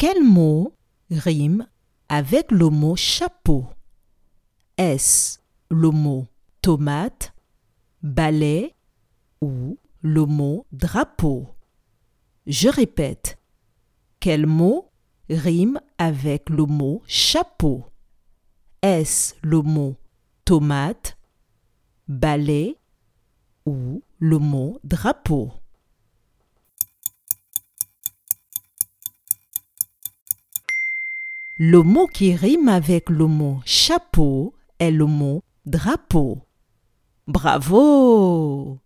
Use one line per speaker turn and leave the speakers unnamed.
Quel mot rime avec le mot chapeau? Est-ce le mot tomate, balai ou le mot drapeau? Je répète. Quel mot rime avec le mot chapeau? Est-ce le mot tomate, balai ou le mot drapeau? Le mot qui rime avec le mot chapeau est le mot drapeau. Bravo